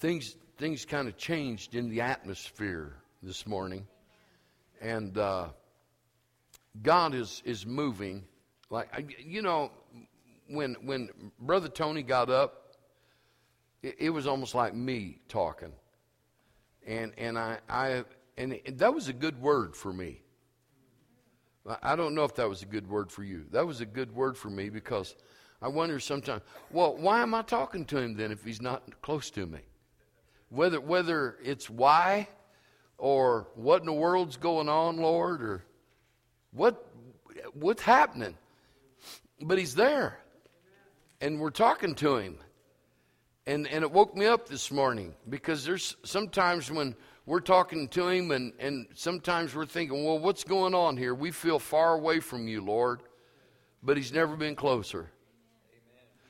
things things kind of changed in the atmosphere this morning, and uh, God is is moving. Like you know, when when Brother Tony got up, it, it was almost like me talking, and and I I and that was a good word for me. I don't know if that was a good word for you. That was a good word for me because I wonder sometimes, well, why am I talking to him then if he's not close to me? Whether whether it's why or what in the world's going on, Lord, or what what's happening. But he's there. And we're talking to him. And and it woke me up this morning because there's sometimes when we're talking to him and, and sometimes we're thinking, well, what's going on here? We feel far away from you, Lord. But he's never been closer.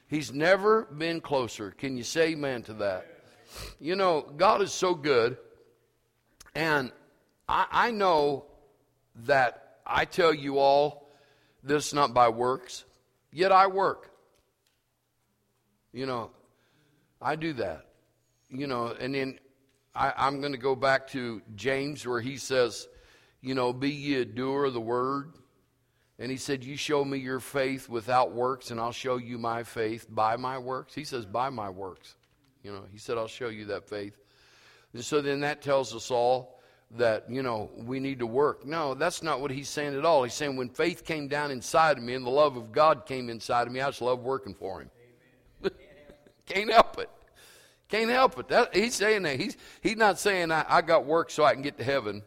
He's never been closer. Can you say amen to that? You know, God is so good. And I, I know that I tell you all this not by works, yet I work. You know, I do that. You know, and then I, I'm going to go back to James where he says, you know, be ye a doer of the word and he said, You show me your faith without works, and I'll show you my faith by my works. He says, By my works. You know, he said, I'll show you that faith. And so then that tells us all that, you know, we need to work. No, that's not what he's saying at all. He's saying when faith came down inside of me and the love of God came inside of me, I just love working for him. Can't help it. Can't help it. That, he's saying that. He's, he's not saying I, I got work so I can get to heaven.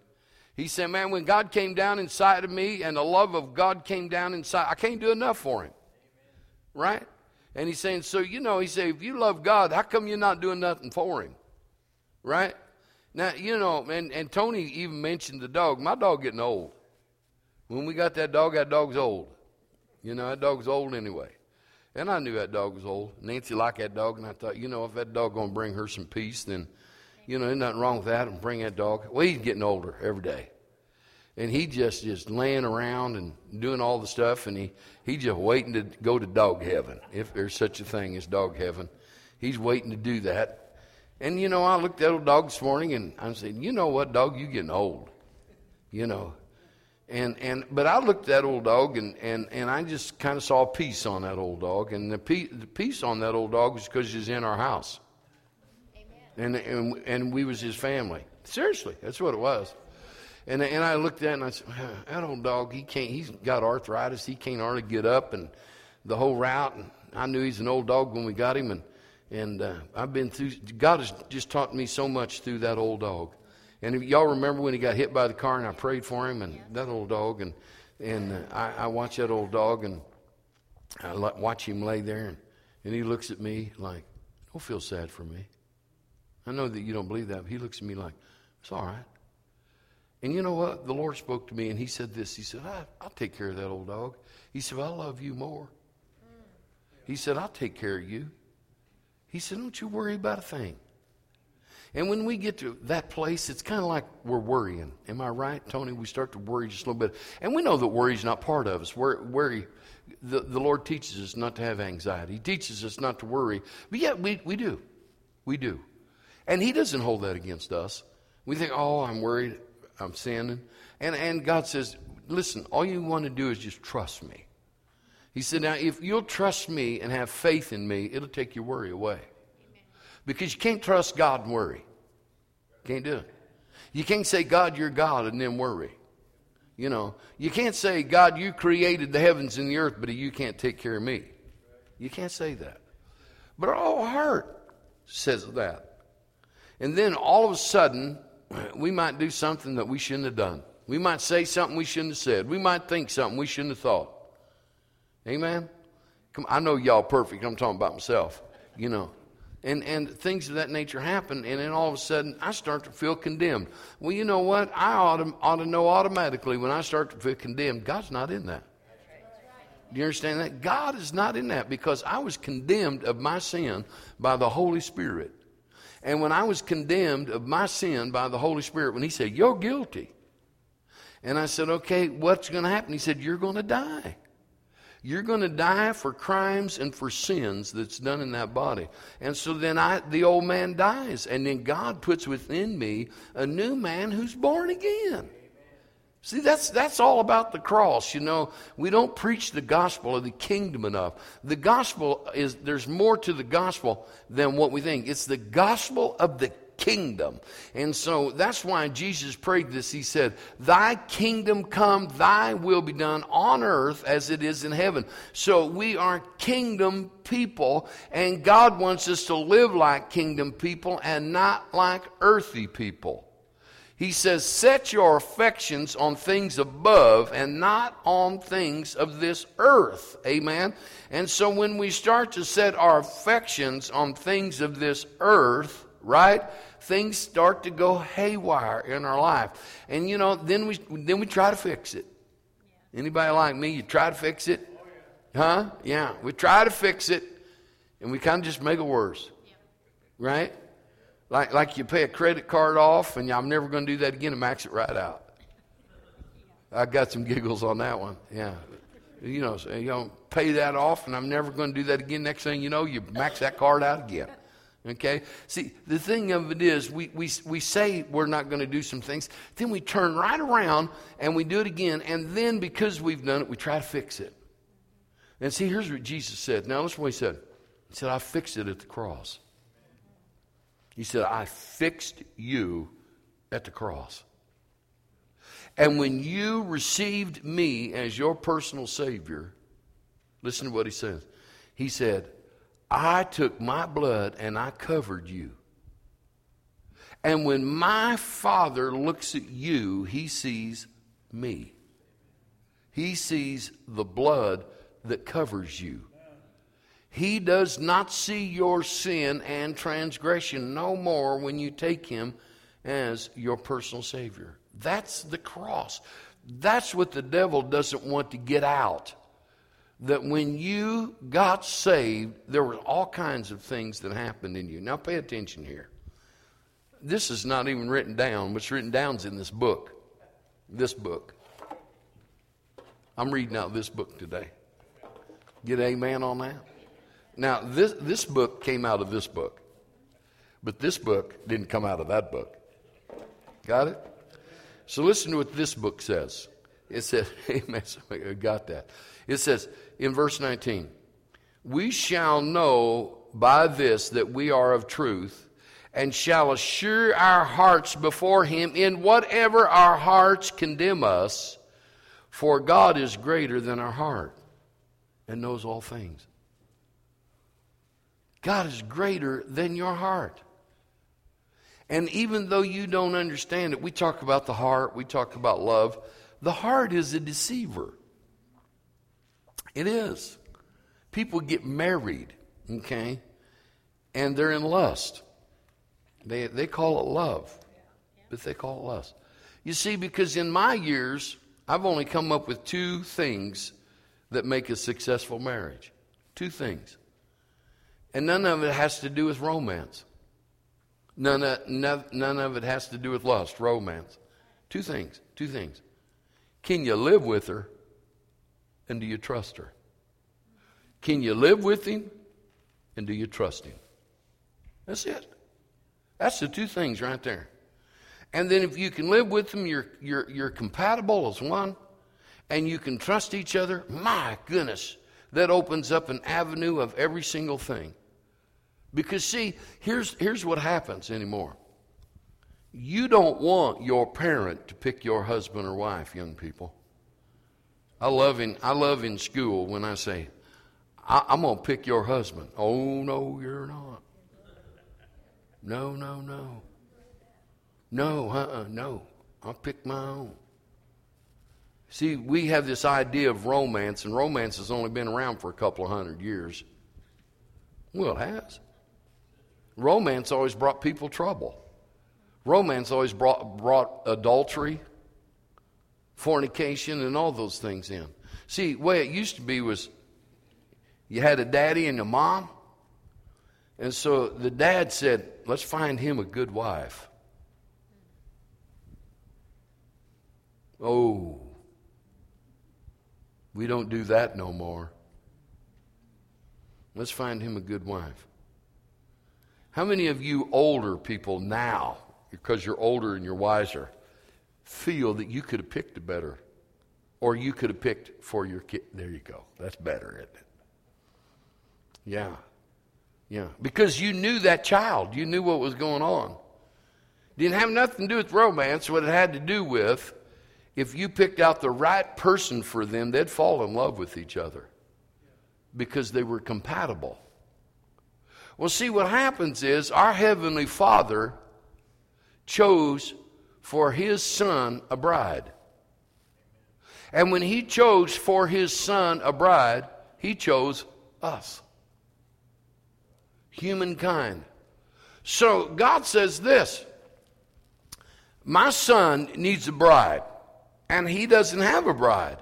He said, Man, when God came down inside of me and the love of God came down inside, I can't do enough for him. Right? And he's saying, So, you know, he said, If you love God, how come you're not doing nothing for him? Right? Now, you know, and, and Tony even mentioned the dog. My dog getting old. When we got that dog, that dog's old. You know, that dog's old anyway. And I knew that dog was old. Nancy liked that dog, and I thought, you know, if that dog to bring her some peace, then you know, there's nothing wrong with that and bring that dog. Well, he's getting older every day. And he just just laying around and doing all the stuff, and he, he just waiting to go to dog heaven, if there's such a thing as dog heaven. He's waiting to do that. And, you know, I looked at that old dog this morning, and I'm saying, you know what, dog, you getting old. You know. And, and but I looked at that old dog, and, and, and I just kind of saw peace on that old dog. And the, peace, the peace on that old dog was because he's in our house and, and, and we was his family. Seriously, that's what it was. And, and I looked at it and I said, that old dog, he can't, he's got arthritis. He can't hardly get up and the whole route. And I knew he's an old dog when we got him. And, and uh, I've been through, God has just taught me so much through that old dog. And y'all remember when he got hit by the car and I prayed for him and that old dog. And, and uh, I, I watch that old dog and I watch him lay there and, and he looks at me like, don't feel sad for me. I know that you don't believe that, but he looks at me like, it's all right. And you know what? The Lord spoke to me and he said this. He said, I, will take care of that old dog. He said, I love you more. He said, I'll take care of you. He said, don't you worry about a thing. And when we get to that place, it's kind of like we're worrying. Am I right, Tony? We start to worry just a little bit. And we know that worry is not part of us. Worry, worry the, the Lord teaches us not to have anxiety. He teaches us not to worry. But yet, we, we do. We do. And He doesn't hold that against us. We think, oh, I'm worried, I'm sinning. And, and God says, listen, all you want to do is just trust me. He said, now, if you'll trust me and have faith in me, it'll take your worry away. Because you can't trust God and worry. Can't do it. You can't say, God, you're God, and then worry. You know, you can't say, God, you created the heavens and the earth, but you can't take care of me. You can't say that. But our heart says that. And then all of a sudden, we might do something that we shouldn't have done. We might say something we shouldn't have said. We might think something we shouldn't have thought. Amen? Come, I know y'all perfect. I'm talking about myself, you know. And, and things of that nature happen, and then all of a sudden I start to feel condemned. Well, you know what? I ought to, ought to know automatically when I start to feel condemned, God's not in that. Do you understand that? God is not in that because I was condemned of my sin by the Holy Spirit. And when I was condemned of my sin by the Holy Spirit, when He said, You're guilty. And I said, Okay, what's going to happen? He said, You're going to die. You're going to die for crimes and for sins that's done in that body. And so then I, the old man dies, and then God puts within me a new man who's born again. See, that's, that's all about the cross. You know, we don't preach the gospel of the kingdom enough. The gospel is, there's more to the gospel than what we think. It's the gospel of the kingdom. And so that's why Jesus prayed this. He said, Thy kingdom come, thy will be done on earth as it is in heaven. So we are kingdom people, and God wants us to live like kingdom people and not like earthy people. He says, Set your affections on things above and not on things of this earth. Amen. And so when we start to set our affections on things of this earth, right? Things start to go haywire in our life. And you know, then we then we try to fix it. Anybody like me, you try to fix it? Huh? Yeah. We try to fix it and we kind of just make it worse. Right? Like like you pay a credit card off and I'm never going to do that again and max it right out. I got some giggles on that one. Yeah. You know, so you know, pay that off and I'm never going to do that again. Next thing you know, you max that card out again. Okay? See, the thing of it is, we, we, we say we're not going to do some things, then we turn right around and we do it again, and then because we've done it, we try to fix it. And see, here's what Jesus said. Now, listen what he said. He said, I fixed it at the cross. He said, I fixed you at the cross. And when you received me as your personal Savior, listen to what he says. He said, I took my blood and I covered you. And when my Father looks at you, he sees me. He sees the blood that covers you. He does not see your sin and transgression no more when you take him as your personal Savior. That's the cross. That's what the devil doesn't want to get out that when you got saved, there were all kinds of things that happened in you. Now, pay attention here. This is not even written down. What's written down is in this book. This book. I'm reading out this book today. Get amen on that? Now, this, this book came out of this book, but this book didn't come out of that book. Got it? So, listen to what this book says. It says, Amen. I got that. It says, in verse 19, we shall know by this that we are of truth and shall assure our hearts before him in whatever our hearts condemn us, for God is greater than our heart and knows all things. God is greater than your heart. And even though you don't understand it, we talk about the heart, we talk about love. The heart is a deceiver. It is. People get married, okay, and they're in lust. They, they call it love, but they call it lust. You see, because in my years, I've only come up with two things that make a successful marriage. Two things. And none of it has to do with romance. None of, none, none of it has to do with lust, romance. Two things. Two things. Can you live with her and do you trust her? Can you live with him and do you trust him? That's it. That's the two things right there. And then if you can live with them, you're, you're, you're compatible as one, and you can trust each other, my goodness, that opens up an avenue of every single thing. Because, see, here's, here's what happens anymore. You don't want your parent to pick your husband or wife, young people. I love in, I love in school when I say, I, am going to pick your husband. Oh, no, you're not. No, no, no. No, uh-uh, no. I'll pick my own. See, we have this idea of romance, and romance has only been around for a couple of hundred years. Well, it has. Romance always brought people trouble. Romance always brought, brought adultery, fornication, and all those things in. See, way it used to be was you had a daddy and a mom. And so the dad said, Let's find him a good wife. Oh. We don't do that no more. Let's find him a good wife. How many of you older people now, because you're older and you're wiser, feel that you could have picked a better, or you could have picked for your kid? There you go. That's better, isn't it? Yeah. Yeah. Because you knew that child, you knew what was going on. Didn't have nothing to do with romance. What it had to do with if you picked out the right person for them, they'd fall in love with each other because they were compatible. Well, see, what happens is our Heavenly Father chose for His Son a bride. And when He chose for His Son a bride, He chose us, humankind. So God says this My son needs a bride, and he doesn't have a bride.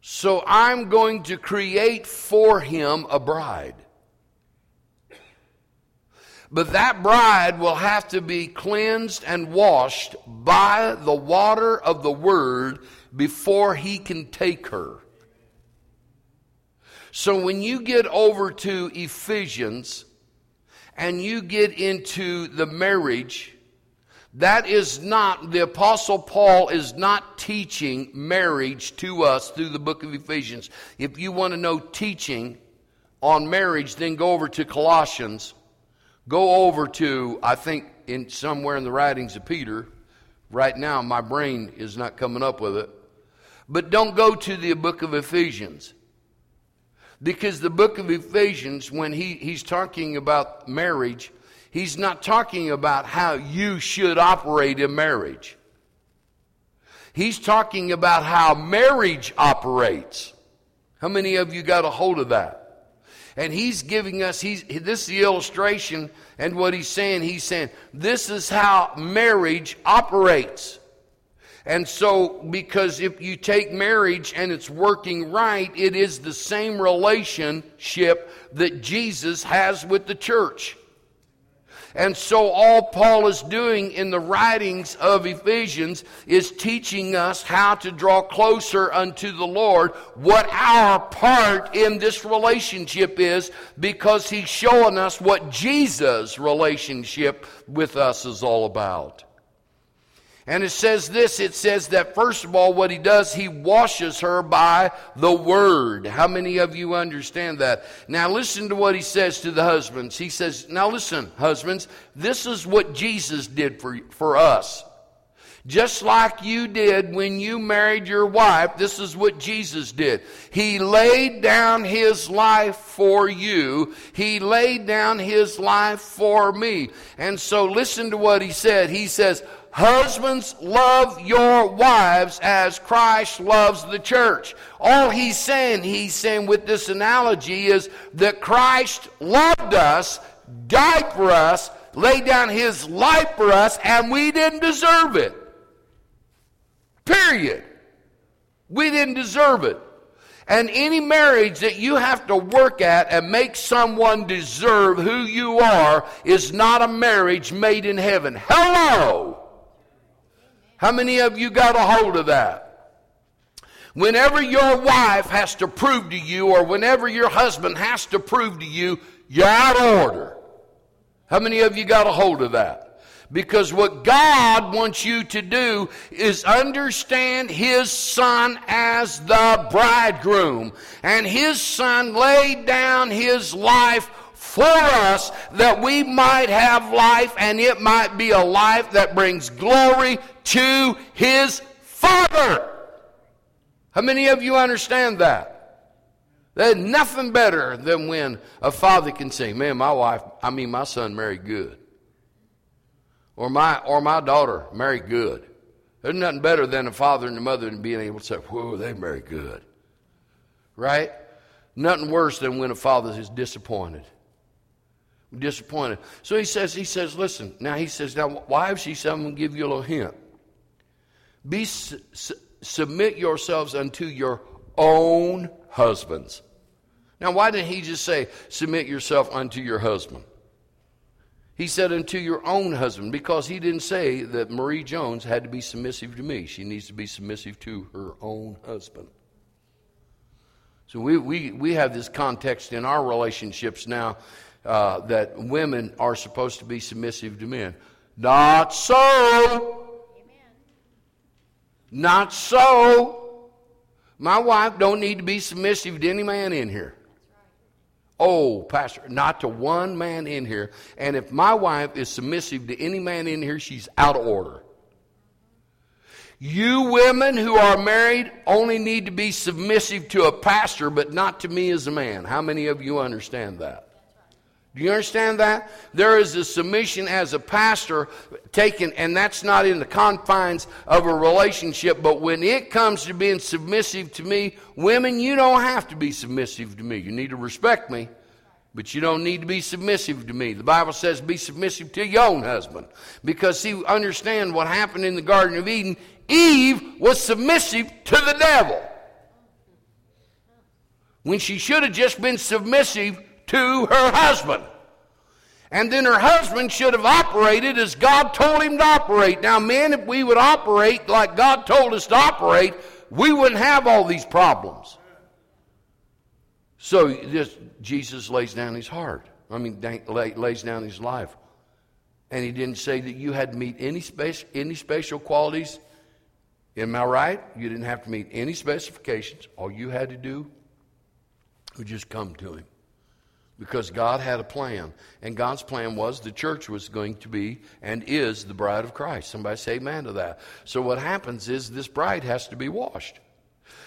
So I'm going to create for him a bride. But that bride will have to be cleansed and washed by the water of the word before he can take her. So when you get over to Ephesians and you get into the marriage, that is not, the Apostle Paul is not teaching marriage to us through the book of Ephesians. If you want to know teaching on marriage, then go over to Colossians. Go over to, I think, in somewhere in the writings of Peter. Right now, my brain is not coming up with it. But don't go to the book of Ephesians. Because the book of Ephesians, when he, he's talking about marriage, He's not talking about how you should operate in marriage. He's talking about how marriage operates. How many of you got a hold of that? And he's giving us, he's, this is the illustration, and what he's saying, he's saying, this is how marriage operates. And so, because if you take marriage and it's working right, it is the same relationship that Jesus has with the church. And so, all Paul is doing in the writings of Ephesians is teaching us how to draw closer unto the Lord, what our part in this relationship is, because he's showing us what Jesus' relationship with us is all about. And it says this it says that, first of all, what he does, he washes her by the word. How many of you understand that? Now, listen to what he says to the husbands. He says, Now, listen, husbands, this is what Jesus did for, for us. Just like you did when you married your wife, this is what Jesus did. He laid down his life for you. He laid down his life for me. And so listen to what he said. He says, Husbands, love your wives as Christ loves the church. All he's saying, he's saying with this analogy is that Christ loved us, died for us, laid down his life for us, and we didn't deserve it. Period. We didn't deserve it. And any marriage that you have to work at and make someone deserve who you are is not a marriage made in heaven. Hello! How many of you got a hold of that? Whenever your wife has to prove to you, or whenever your husband has to prove to you, you're out of order. How many of you got a hold of that? Because what God wants you to do is understand His Son as the bridegroom. And His Son laid down His life for us that we might have life and it might be a life that brings glory to his Father. How many of you understand that? There's nothing better than when a father can say, Man, my wife, I mean, my son married good. Or my, or my daughter married good. There's nothing better than a father and a mother being able to say, Whoa, they married good. Right? Nothing worse than when a father is disappointed. Disappointed. So he says, he says, listen, now he says, now wives, he said, I'm to give you a little hint. Be su- submit yourselves unto your own husbands. Now, why didn't he just say, submit yourself unto your husband? He said, unto your own husband, because he didn't say that Marie Jones had to be submissive to me. She needs to be submissive to her own husband. So we, we, we have this context in our relationships now uh, that women are supposed to be submissive to men. Not so. Not so. My wife don't need to be submissive to any man in here. Oh, Pastor, not to one man in here. And if my wife is submissive to any man in here, she's out of order. You women who are married only need to be submissive to a pastor, but not to me as a man. How many of you understand that? Do you understand that? There is a submission as a pastor taken, and that's not in the confines of a relationship, but when it comes to being submissive to me, women, you don't have to be submissive to me. You need to respect me, but you don't need to be submissive to me. The Bible says be submissive to your own husband. Because, see, understand what happened in the Garden of Eden. Eve was submissive to the devil. When she should have just been submissive to her husband. And then her husband should have operated as God told him to operate. Now, men, if we would operate like God told us to operate, we wouldn't have all these problems. So this, Jesus lays down his heart. I mean, lays down his life. And he didn't say that you had to meet any, special, any special qualities. Am I right? You didn't have to meet any specifications. All you had to do was just come to him because God had a plan. And God's plan was the church was going to be and is the bride of Christ. Somebody say amen to that. So what happens is this bride has to be washed.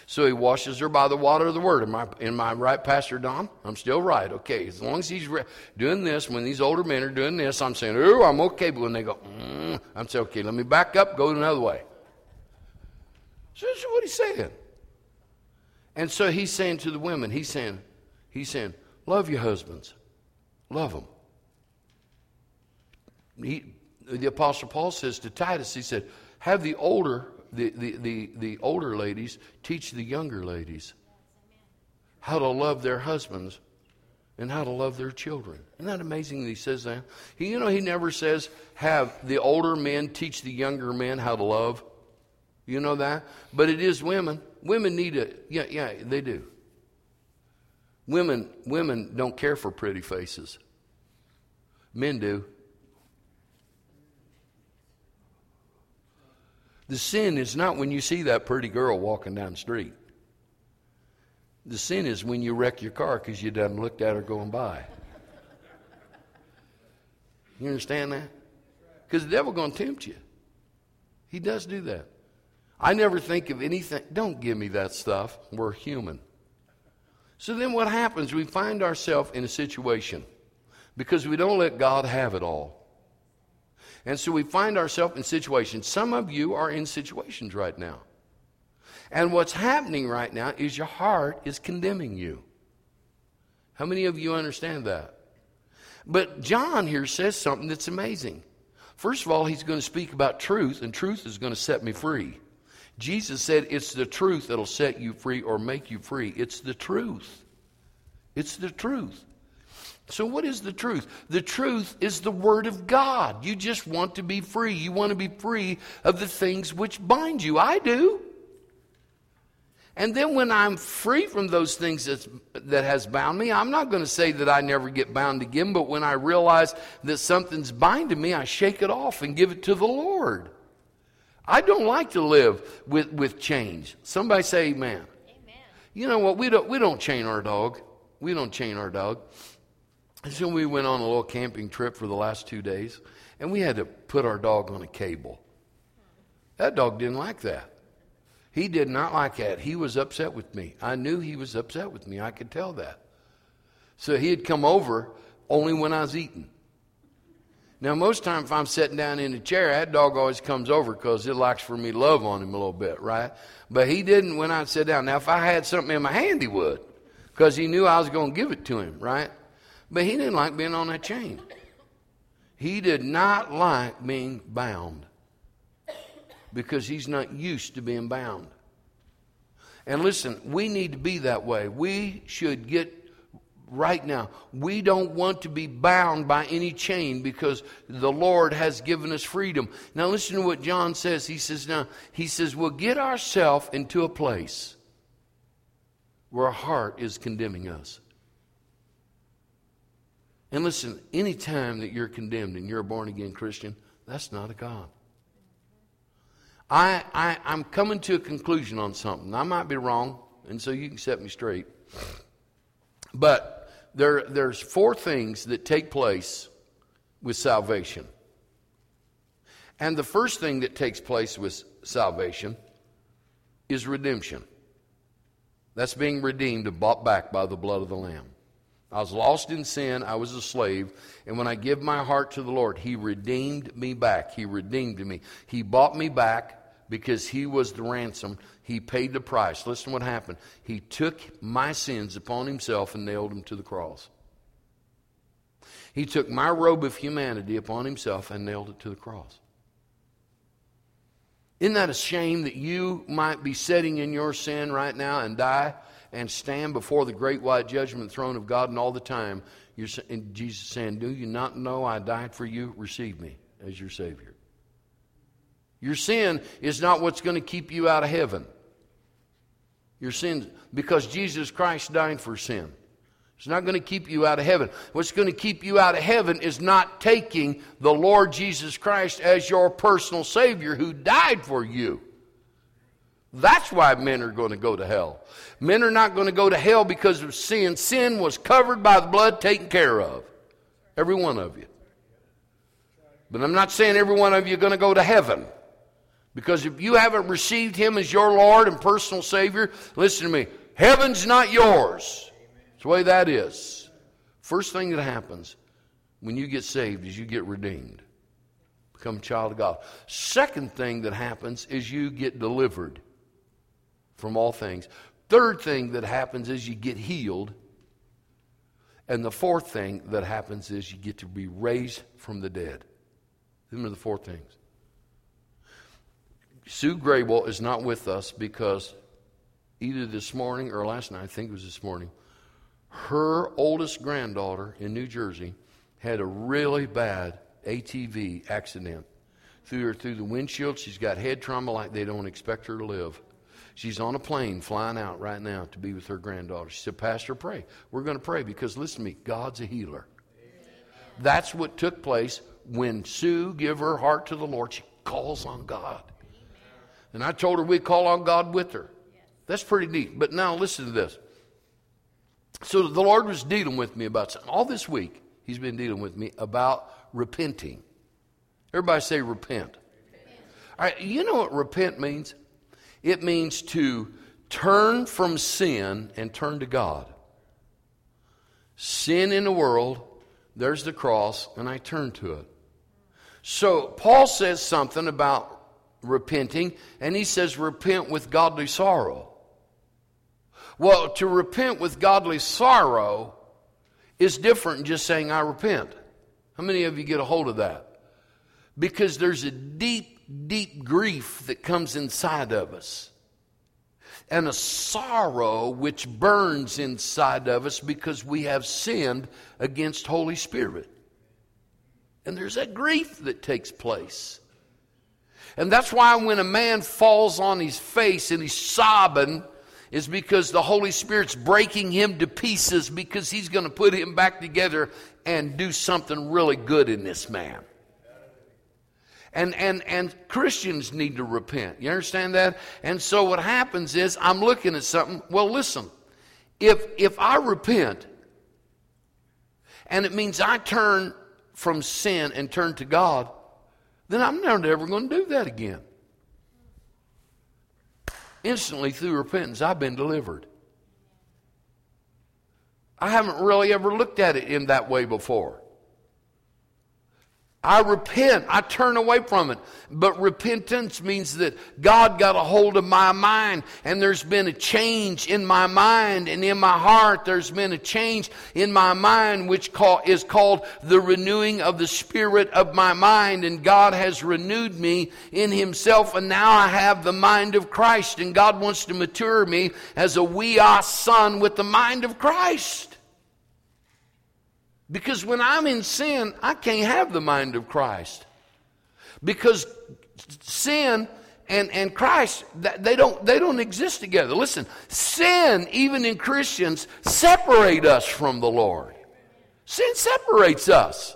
So he washes her by the water of the word. Am I, am I right, Pastor Don? I'm still right. Okay. As long as he's re- doing this, when these older men are doing this, I'm saying, oh, I'm okay. But when they go, mm, I'm saying, okay, let me back up, go another way. So that's what he's saying. And so he's saying to the women, he's saying, he's saying, Love your husbands. Love them. He, the Apostle Paul says to Titus, he said, have the older, the, the, the, the older ladies teach the younger ladies how to love their husbands and how to love their children. Isn't that amazing that he says that? He, you know, he never says, have the older men teach the younger men how to love. You know that? But it is women. Women need a, yeah, yeah, they do. Women, women don't care for pretty faces. Men do. The sin is not when you see that pretty girl walking down the street. The sin is when you wreck your car because you done looked at her going by. You understand that? Because the devil going to tempt you. He does do that. I never think of anything. Don't give me that stuff. We're human. So then what happens? We find ourselves in a situation because we don't let God have it all. And so we find ourselves in situations. Some of you are in situations right now. And what's happening right now is your heart is condemning you. How many of you understand that? But John here says something that's amazing. First of all, he's going to speak about truth, and truth is going to set me free. Jesus said it's the truth that'll set you free or make you free. It's the truth. It's the truth. So, what is the truth? The truth is the Word of God. You just want to be free. You want to be free of the things which bind you. I do. And then when I'm free from those things that's, that has bound me, I'm not going to say that I never get bound again, but when I realize that something's binding me, I shake it off and give it to the Lord. I don't like to live with, with change. Somebody say amen. amen. You know what? We don't, we don't chain our dog. We don't chain our dog. And so we went on a little camping trip for the last two days, and we had to put our dog on a cable. That dog didn't like that. He did not like that. He was upset with me. I knew he was upset with me. I could tell that. So he had come over only when I was eating. Now, most time if I'm sitting down in a chair, that dog always comes over because it likes for me to love on him a little bit, right? But he didn't when I sit down. Now, if I had something in my hand, he would because he knew I was going to give it to him, right? But he didn't like being on that chain. He did not like being bound because he's not used to being bound. And listen, we need to be that way. We should get right now. We don't want to be bound by any chain because the Lord has given us freedom. Now listen to what John says. He says, now, he says, we'll get ourselves into a place where our heart is condemning us. And listen, any time that you're condemned and you're a born again Christian, that's not a God. I, I, I'm coming to a conclusion on something. I might be wrong, and so you can set me straight. But there, there's four things that take place with salvation. And the first thing that takes place with salvation is redemption. That's being redeemed and bought back by the blood of the Lamb. I was lost in sin. I was a slave. And when I give my heart to the Lord, He redeemed me back. He redeemed me. He bought me back because He was the ransom. He paid the price. Listen what happened. He took my sins upon Himself and nailed them to the cross. He took my robe of humanity upon Himself and nailed it to the cross. Isn't that a shame that you might be sitting in your sin right now and die? and stand before the great white judgment throne of God, and all the time, you're, and Jesus saying, Do you not know I died for you? Receive me as your Savior. Your sin is not what's going to keep you out of heaven. Your sin, because Jesus Christ died for sin. It's not going to keep you out of heaven. What's going to keep you out of heaven is not taking the Lord Jesus Christ as your personal Savior who died for you. That's why men are going to go to hell. Men are not going to go to hell because of sin. Sin was covered by the blood taken care of. Every one of you. But I'm not saying every one of you are going to go to heaven. Because if you haven't received Him as your Lord and personal Savior, listen to me. Heaven's not yours. It's the way that is. First thing that happens when you get saved is you get redeemed, become a child of God. Second thing that happens is you get delivered from all things. Third thing that happens is you get healed. And the fourth thing that happens is you get to be raised from the dead. These are the four things. Sue Grable is not with us because either this morning or last night, I think it was this morning, her oldest granddaughter in New Jersey had a really bad ATV accident. Threw her through the windshield. She's got head trauma like they don't expect her to live. She's on a plane flying out right now to be with her granddaughter. She said, Pastor, pray. We're going to pray because listen to me, God's a healer. That's what took place when Sue gave her heart to the Lord. She calls on God. And I told her we'd call on God with her. That's pretty neat. But now listen to this. So the Lord was dealing with me about something. All this week, He's been dealing with me about repenting. Everybody say repent. repent. All right, you know what repent means? It means to turn from sin and turn to God. Sin in the world, there's the cross, and I turn to it. So Paul says something about repenting, and he says, repent with godly sorrow. Well, to repent with godly sorrow is different than just saying, I repent. How many of you get a hold of that? Because there's a deep deep grief that comes inside of us and a sorrow which burns inside of us because we have sinned against Holy Spirit. And there's that grief that takes place. And that's why when a man falls on his face and he's sobbing, is because the Holy Spirit's breaking him to pieces because he's going to put him back together and do something really good in this man. And, and, and Christians need to repent. You understand that? And so what happens is I'm looking at something. Well, listen, if, if I repent, and it means I turn from sin and turn to God, then I'm never ever going to do that again. Instantly, through repentance, I've been delivered. I haven't really ever looked at it in that way before. I repent. I turn away from it. But repentance means that God got a hold of my mind and there's been a change in my mind and in my heart. There's been a change in my mind which call, is called the renewing of the spirit of my mind. And God has renewed me in Himself and now I have the mind of Christ. And God wants to mature me as a we are son with the mind of Christ. Because when I'm in sin, I can't have the mind of Christ. Because sin and, and Christ, they don't, they don't exist together. Listen, sin, even in Christians, separate us from the Lord. Sin separates us.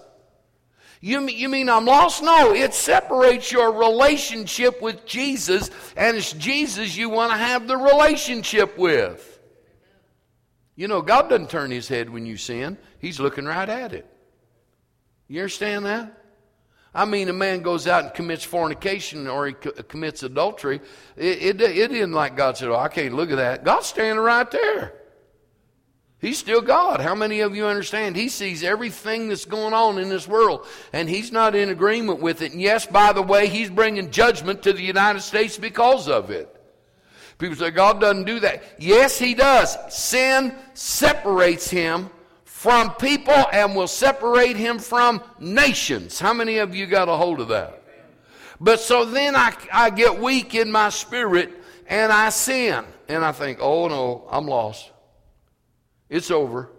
You, you mean I'm lost? No, it separates your relationship with Jesus, and it's Jesus you want to have the relationship with. You know, God doesn't turn his head when you sin, he's looking right at it. You understand that? I mean, a man goes out and commits fornication or he co- uh, commits adultery. It, it, it isn't like God said, Oh, I can't look at that. God's standing right there. He's still God. How many of you understand? He sees everything that's going on in this world, and He's not in agreement with it. And yes, by the way, He's bringing judgment to the United States because of it. People say God doesn't do that. Yes, He does. Sin separates Him from people and will separate him from nations. How many of you got a hold of that? But so then I, I get weak in my spirit and I sin. And I think, oh no, I'm lost. It's over.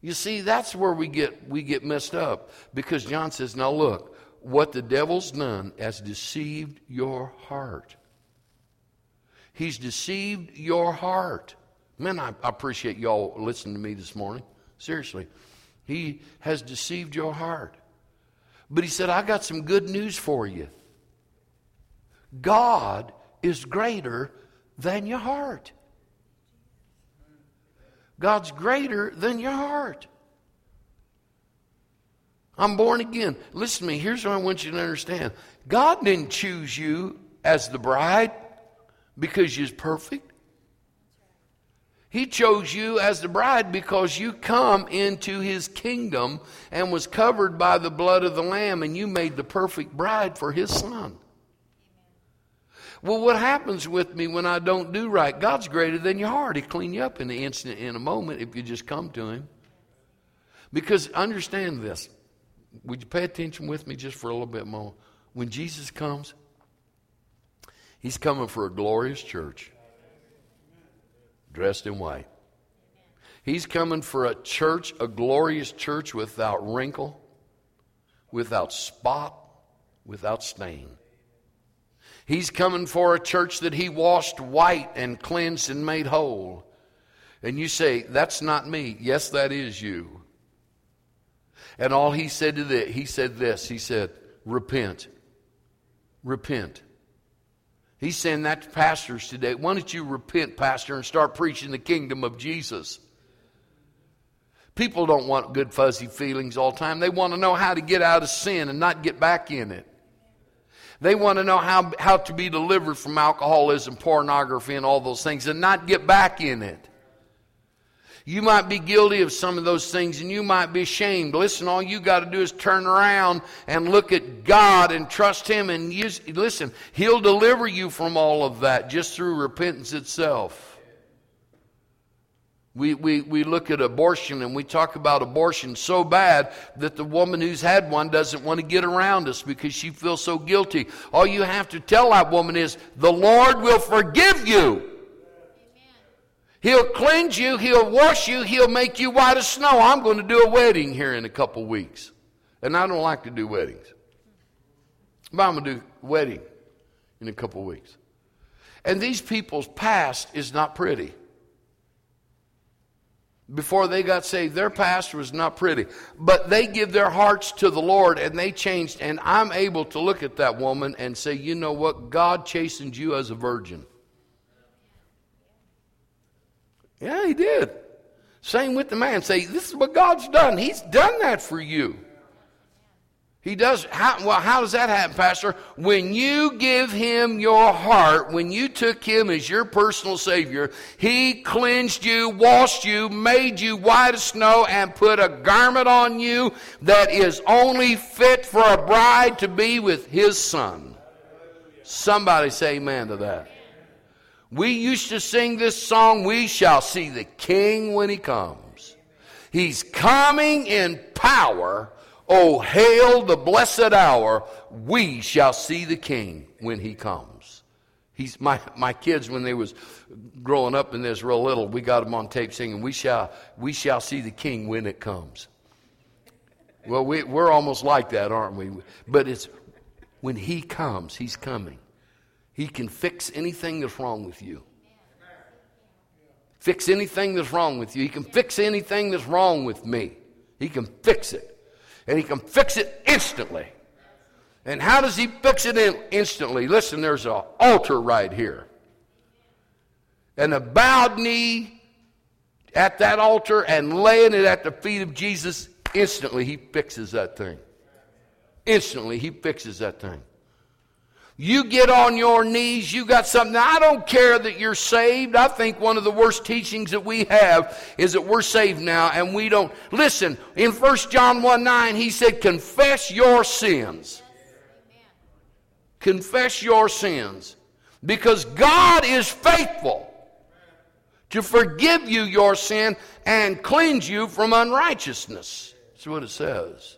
You see, that's where we get, we get messed up. Because John says, now look, what the devil's done has deceived your heart. He's deceived your heart. Man, I, appreciate y'all listening to me this morning. Seriously. He has deceived your heart. But he said, I got some good news for you. God is greater than your heart. God's greater than your heart. I'm born again. Listen to me. Here's what I want you to understand God didn't choose you as the bride because you're perfect. He chose you as the bride because you come into his kingdom and was covered by the blood of the lamb and you made the perfect bride for his son. Well, what happens with me when I don't do right? God's greater than your heart. He'll clean you up in the instant, in a moment, if you just come to Him. Because understand this. Would you pay attention with me just for a little bit more? When Jesus comes, He's coming for a glorious church dressed in white. He's coming for a church, a glorious church without wrinkle, without spot, without stain. He's coming for a church that he washed white and cleansed and made whole. And you say, That's not me. Yes, that is you. And all he said to this, he said this, he said, Repent. Repent. He's saying that to pastors today. Why don't you repent, pastor, and start preaching the kingdom of Jesus? People don't want good, fuzzy feelings all the time. They want to know how to get out of sin and not get back in it. They want to know how, how to be delivered from alcoholism, pornography, and all those things and not get back in it. You might be guilty of some of those things and you might be ashamed. Listen, all you got to do is turn around and look at God and trust Him. And use, listen, He'll deliver you from all of that just through repentance itself. We, we, we look at abortion and we talk about abortion so bad that the woman who's had one doesn't want to get around us because she feels so guilty. All you have to tell that woman is, the Lord will forgive you. He'll cleanse you, He'll wash you, He'll make you white as snow. I'm going to do a wedding here in a couple weeks. And I don't like to do weddings. But I'm going to do a wedding in a couple weeks. And these people's past is not pretty. Before they got saved, their past was not pretty. But they give their hearts to the Lord and they changed. And I'm able to look at that woman and say, you know what? God chastened you as a virgin. Yeah, he did. Same with the man. Say, this is what God's done. He's done that for you. He does. How, well, how does that happen, Pastor? When you give him your heart, when you took him as your personal Savior, he cleansed you, washed you, made you white as snow, and put a garment on you that is only fit for a bride to be with his son. Somebody say amen to that. We used to sing this song, We Shall See the King when He comes. He's coming in power. Oh, hail the blessed hour. We shall see the King when He comes. He's my, my kids when they was growing up in this real little, we got them on tape singing, "We shall we shall see the King when it comes." Well, we, we're almost like that, aren't we? But it's when He comes, He's coming. He can fix anything that's wrong with you. Fix anything that's wrong with you. He can fix anything that's wrong with me. He can fix it. And He can fix it instantly. And how does He fix it in instantly? Listen, there's an altar right here. And a bowed knee at that altar and laying it at the feet of Jesus, instantly He fixes that thing. Instantly He fixes that thing. You get on your knees, you got something. I don't care that you're saved. I think one of the worst teachings that we have is that we're saved now and we don't. Listen, in 1 John 1 9, he said, Confess your sins. Confess your sins. Because God is faithful to forgive you your sin and cleanse you from unrighteousness. That's what it says.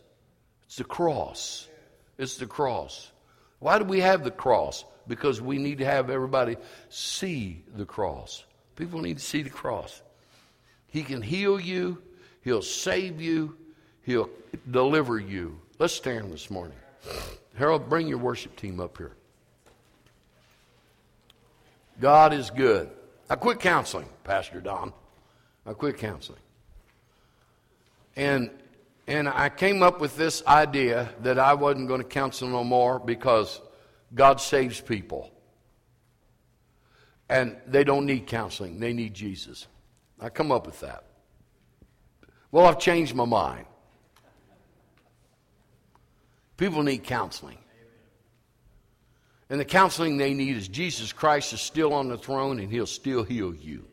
It's the cross. It's the cross. Why do we have the cross? Because we need to have everybody see the cross. People need to see the cross. He can heal you, He'll save you, He'll deliver you. Let's stand this morning. Harold, bring your worship team up here. God is good. I quit counseling, Pastor Don. I quit counseling. And and I came up with this idea that I wasn't going to counsel no more because God saves people. And they don't need counseling, they need Jesus. I come up with that. Well, I've changed my mind. People need counseling. And the counseling they need is Jesus Christ is still on the throne and he'll still heal you.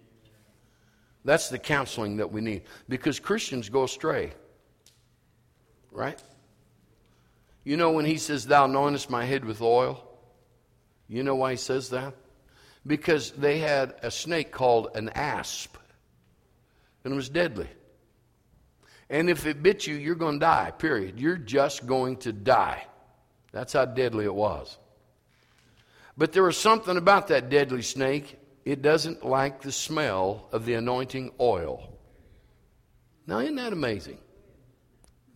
That's the counseling that we need because Christians go astray. Right? You know when he says, Thou anointest my head with oil? You know why he says that? Because they had a snake called an asp, and it was deadly. And if it bit you, you're going to die, period. You're just going to die. That's how deadly it was. But there was something about that deadly snake. It doesn't like the smell of the anointing oil. Now, isn't that amazing?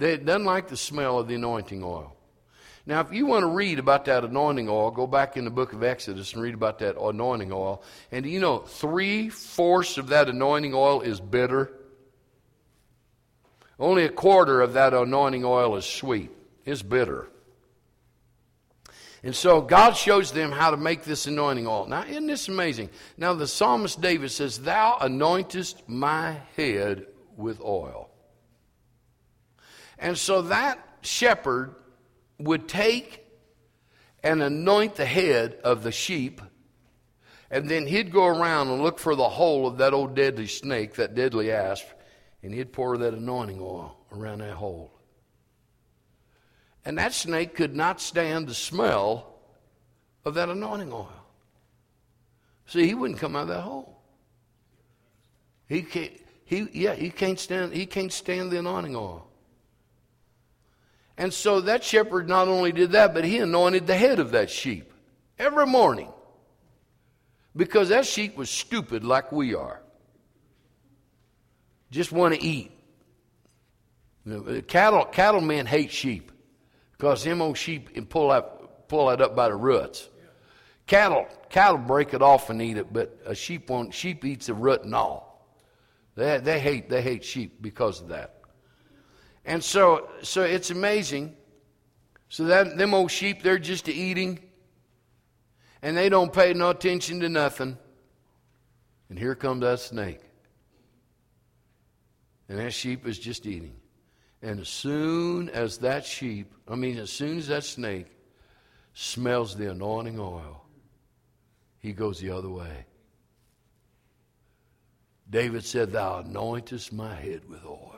It doesn't like the smell of the anointing oil. Now, if you want to read about that anointing oil, go back in the book of Exodus and read about that anointing oil. And you know, three fourths of that anointing oil is bitter. Only a quarter of that anointing oil is sweet, it's bitter. And so God shows them how to make this anointing oil. Now, isn't this amazing? Now, the psalmist David says, Thou anointest my head with oil. And so that shepherd would take and anoint the head of the sheep, and then he'd go around and look for the hole of that old deadly snake, that deadly asp, and he'd pour that anointing oil around that hole. And that snake could not stand the smell of that anointing oil. See, he wouldn't come out of that hole. He can't, he, yeah, he can't stand, he can't stand the anointing oil. And so that shepherd not only did that, but he anointed the head of that sheep every morning. Because that sheep was stupid like we are. Just want to eat. Cattle, cattlemen hate sheep because them old sheep pull that, pull that up by the roots. Cattle, cattle break it off and eat it, but a sheep won't. Sheep eats the root and all. They, they hate they hate sheep because of that. And so, so it's amazing. So that them old sheep, they're just eating, and they don't pay no attention to nothing. And here comes that snake. And that sheep is just eating. And as soon as that sheep, I mean, as soon as that snake smells the anointing oil, he goes the other way. David said, Thou anointest my head with oil.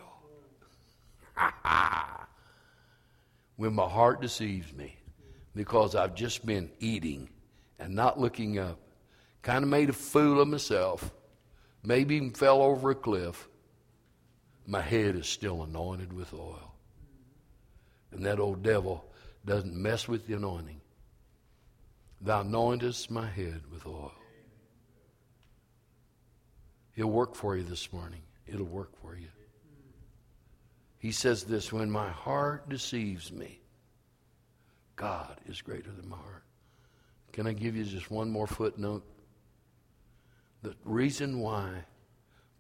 when my heart deceives me because I've just been eating and not looking up, kind of made a fool of myself, maybe even fell over a cliff, my head is still anointed with oil. And that old devil doesn't mess with the anointing. Thou anointest my head with oil. He'll work for you this morning. It'll work for you. He says this when my heart deceives me, God is greater than my heart. Can I give you just one more footnote? The reason why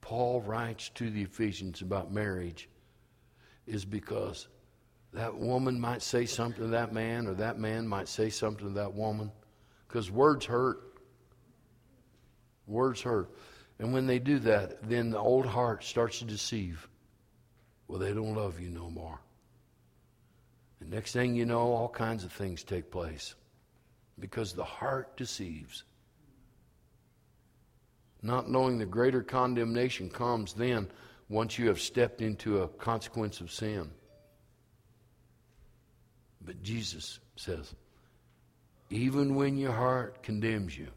Paul writes to the Ephesians about marriage is because that woman might say something to that man, or that man might say something to that woman, because words hurt. Words hurt. And when they do that, then the old heart starts to deceive. Well, they don't love you no more. And next thing you know, all kinds of things take place because the heart deceives. Not knowing the greater condemnation comes then once you have stepped into a consequence of sin. But Jesus says, even when your heart condemns you,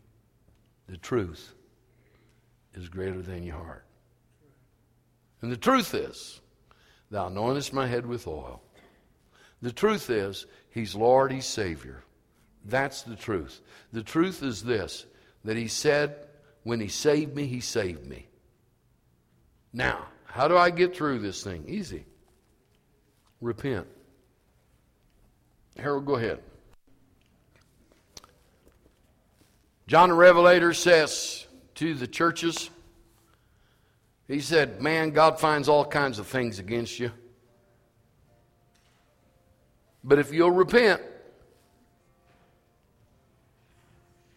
the truth is greater than your heart. And the truth is, Thou anointest my head with oil. The truth is, He's Lord, He's Savior. That's the truth. The truth is this that He said, when He saved me, He saved me. Now, how do I get through this thing? Easy. Repent. Harold, go ahead. John the Revelator says to the churches, he said, Man, God finds all kinds of things against you. But if you'll repent,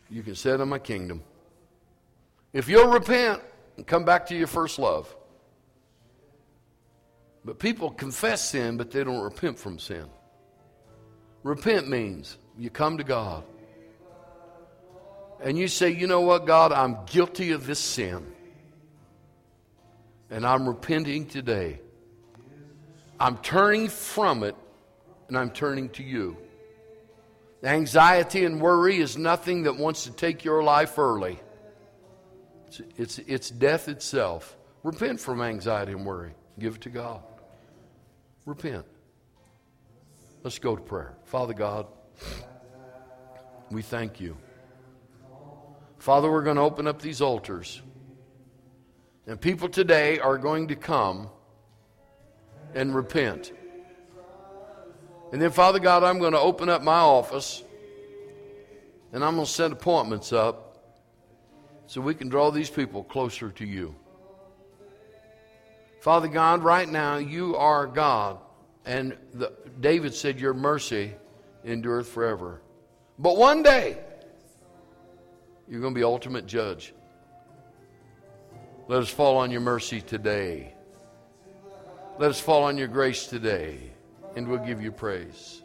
you can sit in my kingdom. If you'll repent and come back to your first love. But people confess sin, but they don't repent from sin. Repent means you come to God and you say, You know what, God, I'm guilty of this sin. And I'm repenting today. I'm turning from it and I'm turning to you. Anxiety and worry is nothing that wants to take your life early. It's, it's, it's death itself. Repent from anxiety and worry. Give it to God. Repent. Let's go to prayer. Father God, we thank you. Father, we're going to open up these altars. And people today are going to come and repent. And then, Father God, I'm going to open up my office and I'm going to set appointments up so we can draw these people closer to you. Father God, right now you are God. And the, David said, Your mercy endureth forever. But one day, you're going to be ultimate judge. Let us fall on your mercy today. Let us fall on your grace today, and we'll give you praise.